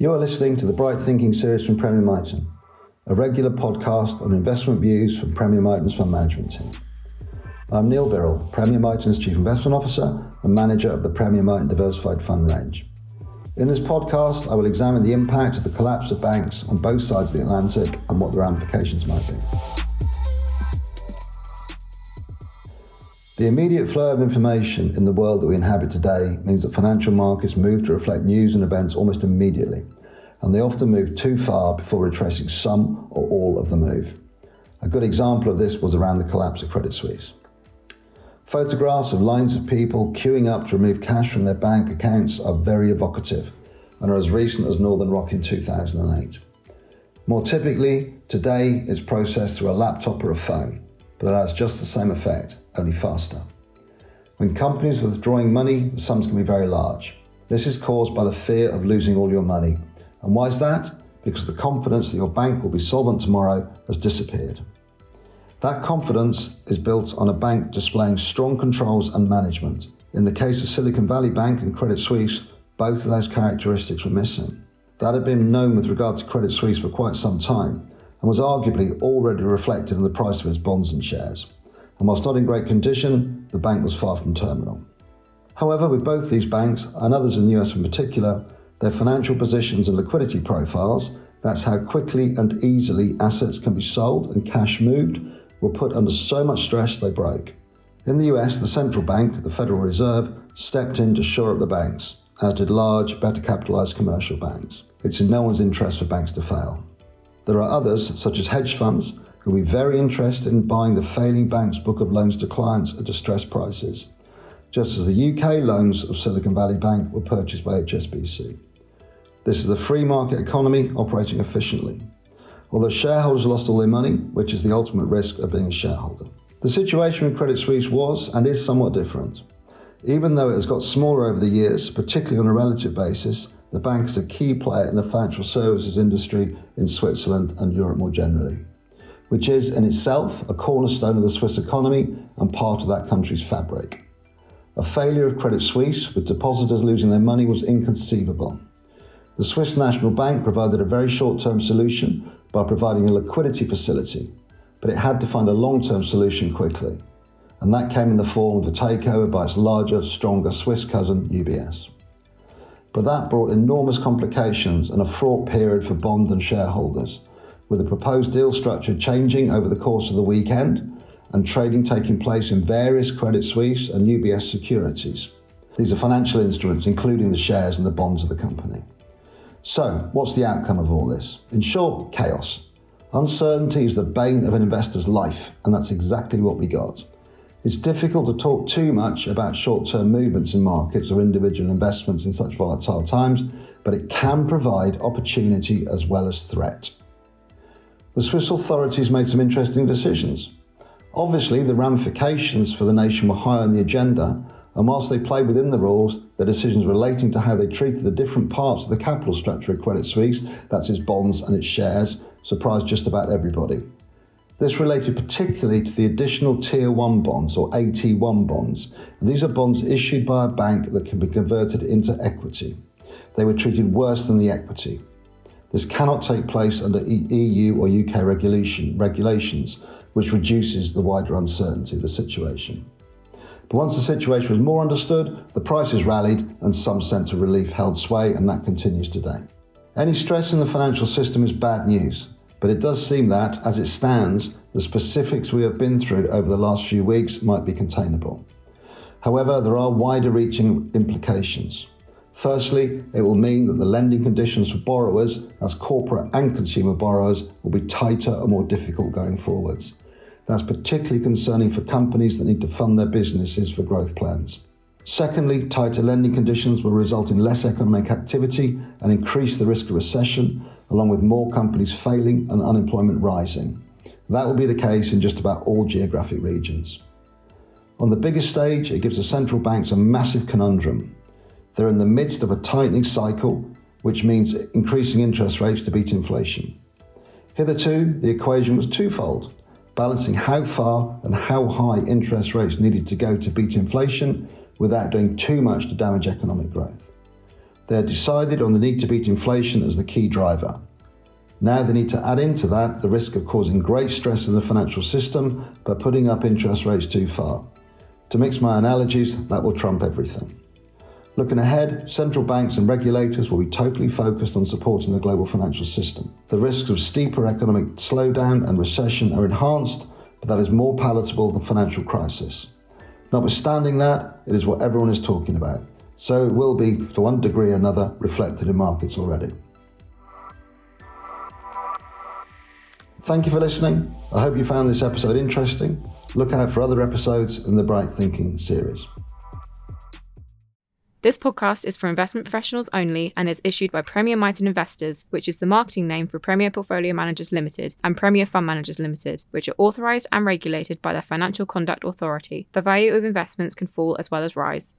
You are listening to the Bright Thinking series from Premier Miton, a regular podcast on investment views from Premier Miton's fund management team. I'm Neil Birrell, Premier Miton's Chief Investment Officer and Manager of the Premier Miton Diversified Fund range. In this podcast, I will examine the impact of the collapse of banks on both sides of the Atlantic and what the ramifications might be. The immediate flow of information in the world that we inhabit today means that financial markets move to reflect news and events almost immediately, and they often move too far before retracing some or all of the move. A good example of this was around the collapse of Credit Suisse. Photographs of lines of people queuing up to remove cash from their bank accounts are very evocative and are as recent as Northern Rock in 2008. More typically, today it's processed through a laptop or a phone, but it has just the same effect only faster. When companies are withdrawing money, the sums can be very large. This is caused by the fear of losing all your money. And why is that? Because the confidence that your bank will be solvent tomorrow has disappeared. That confidence is built on a bank displaying strong controls and management. In the case of Silicon Valley Bank and Credit Suisse, both of those characteristics were missing. That had been known with regard to Credit Suisse for quite some time and was arguably already reflected in the price of its bonds and shares and whilst not in great condition, the bank was far from terminal. However, with both these banks, and others in the US in particular, their financial positions and liquidity profiles, that's how quickly and easily assets can be sold and cash moved, were put under so much stress they broke. In the US, the central bank, the Federal Reserve, stepped in to shore up the banks, as did large, better capitalized commercial banks. It's in no one's interest for banks to fail. There are others, such as hedge funds, who will be very interested in buying the failing bank's book of loans to clients at distressed prices, just as the UK loans of Silicon Valley Bank were purchased by HSBC. This is the free market economy operating efficiently, although shareholders lost all their money, which is the ultimate risk of being a shareholder. The situation with Credit Suisse was and is somewhat different. Even though it has got smaller over the years, particularly on a relative basis, the bank is a key player in the financial services industry in Switzerland and Europe more generally which is in itself a cornerstone of the Swiss economy and part of that country's fabric. A failure of Credit Suisse, with depositors losing their money, was inconceivable. The Swiss National Bank provided a very short term solution by providing a liquidity facility, but it had to find a long term solution quickly. And that came in the form of a takeover by its larger, stronger Swiss cousin, UBS. But that brought enormous complications and a fraught period for bond and shareholders with the proposed deal structure changing over the course of the weekend and trading taking place in various Credit Suisse and UBS securities. These are financial instruments, including the shares and the bonds of the company. So, what's the outcome of all this? In short, chaos. Uncertainty is the bane of an investor's life, and that's exactly what we got. It's difficult to talk too much about short term movements in markets or individual investments in such volatile times, but it can provide opportunity as well as threat the Swiss authorities made some interesting decisions. Obviously, the ramifications for the nation were high on the agenda, and whilst they played within the rules, the decisions relating to how they treated the different parts of the capital structure of Credit Suisse, that's its bonds and its shares, surprised just about everybody. This related particularly to the additional Tier 1 bonds, or AT1 bonds. These are bonds issued by a bank that can be converted into equity. They were treated worse than the equity. This cannot take place under EU or UK regulation, regulations, which reduces the wider uncertainty of the situation. But once the situation was more understood, the prices rallied and some sense of relief held sway, and that continues today. Any stress in the financial system is bad news, but it does seem that, as it stands, the specifics we have been through over the last few weeks might be containable. However, there are wider reaching implications. Firstly, it will mean that the lending conditions for borrowers, as corporate and consumer borrowers, will be tighter and more difficult going forwards. That's particularly concerning for companies that need to fund their businesses for growth plans. Secondly, tighter lending conditions will result in less economic activity and increase the risk of recession, along with more companies failing and unemployment rising. That will be the case in just about all geographic regions. On the biggest stage, it gives the central banks a massive conundrum. They're in the midst of a tightening cycle, which means increasing interest rates to beat inflation. Hitherto, the equation was twofold balancing how far and how high interest rates needed to go to beat inflation without doing too much to damage economic growth. They had decided on the need to beat inflation as the key driver. Now they need to add into that the risk of causing great stress in the financial system by putting up interest rates too far. To mix my analogies, that will trump everything. Looking ahead, central banks and regulators will be totally focused on supporting the global financial system. The risks of steeper economic slowdown and recession are enhanced, but that is more palatable than financial crisis. Notwithstanding that, it is what everyone is talking about. So it will be, to one degree or another, reflected in markets already. Thank you for listening. I hope you found this episode interesting. Look out for other episodes in the Bright Thinking series. This podcast is for investment professionals only and is issued by Premier Miton Investors, which is the marketing name for Premier Portfolio Managers Limited and Premier Fund Managers Limited, which are authorised and regulated by the Financial Conduct Authority. The value of investments can fall as well as rise.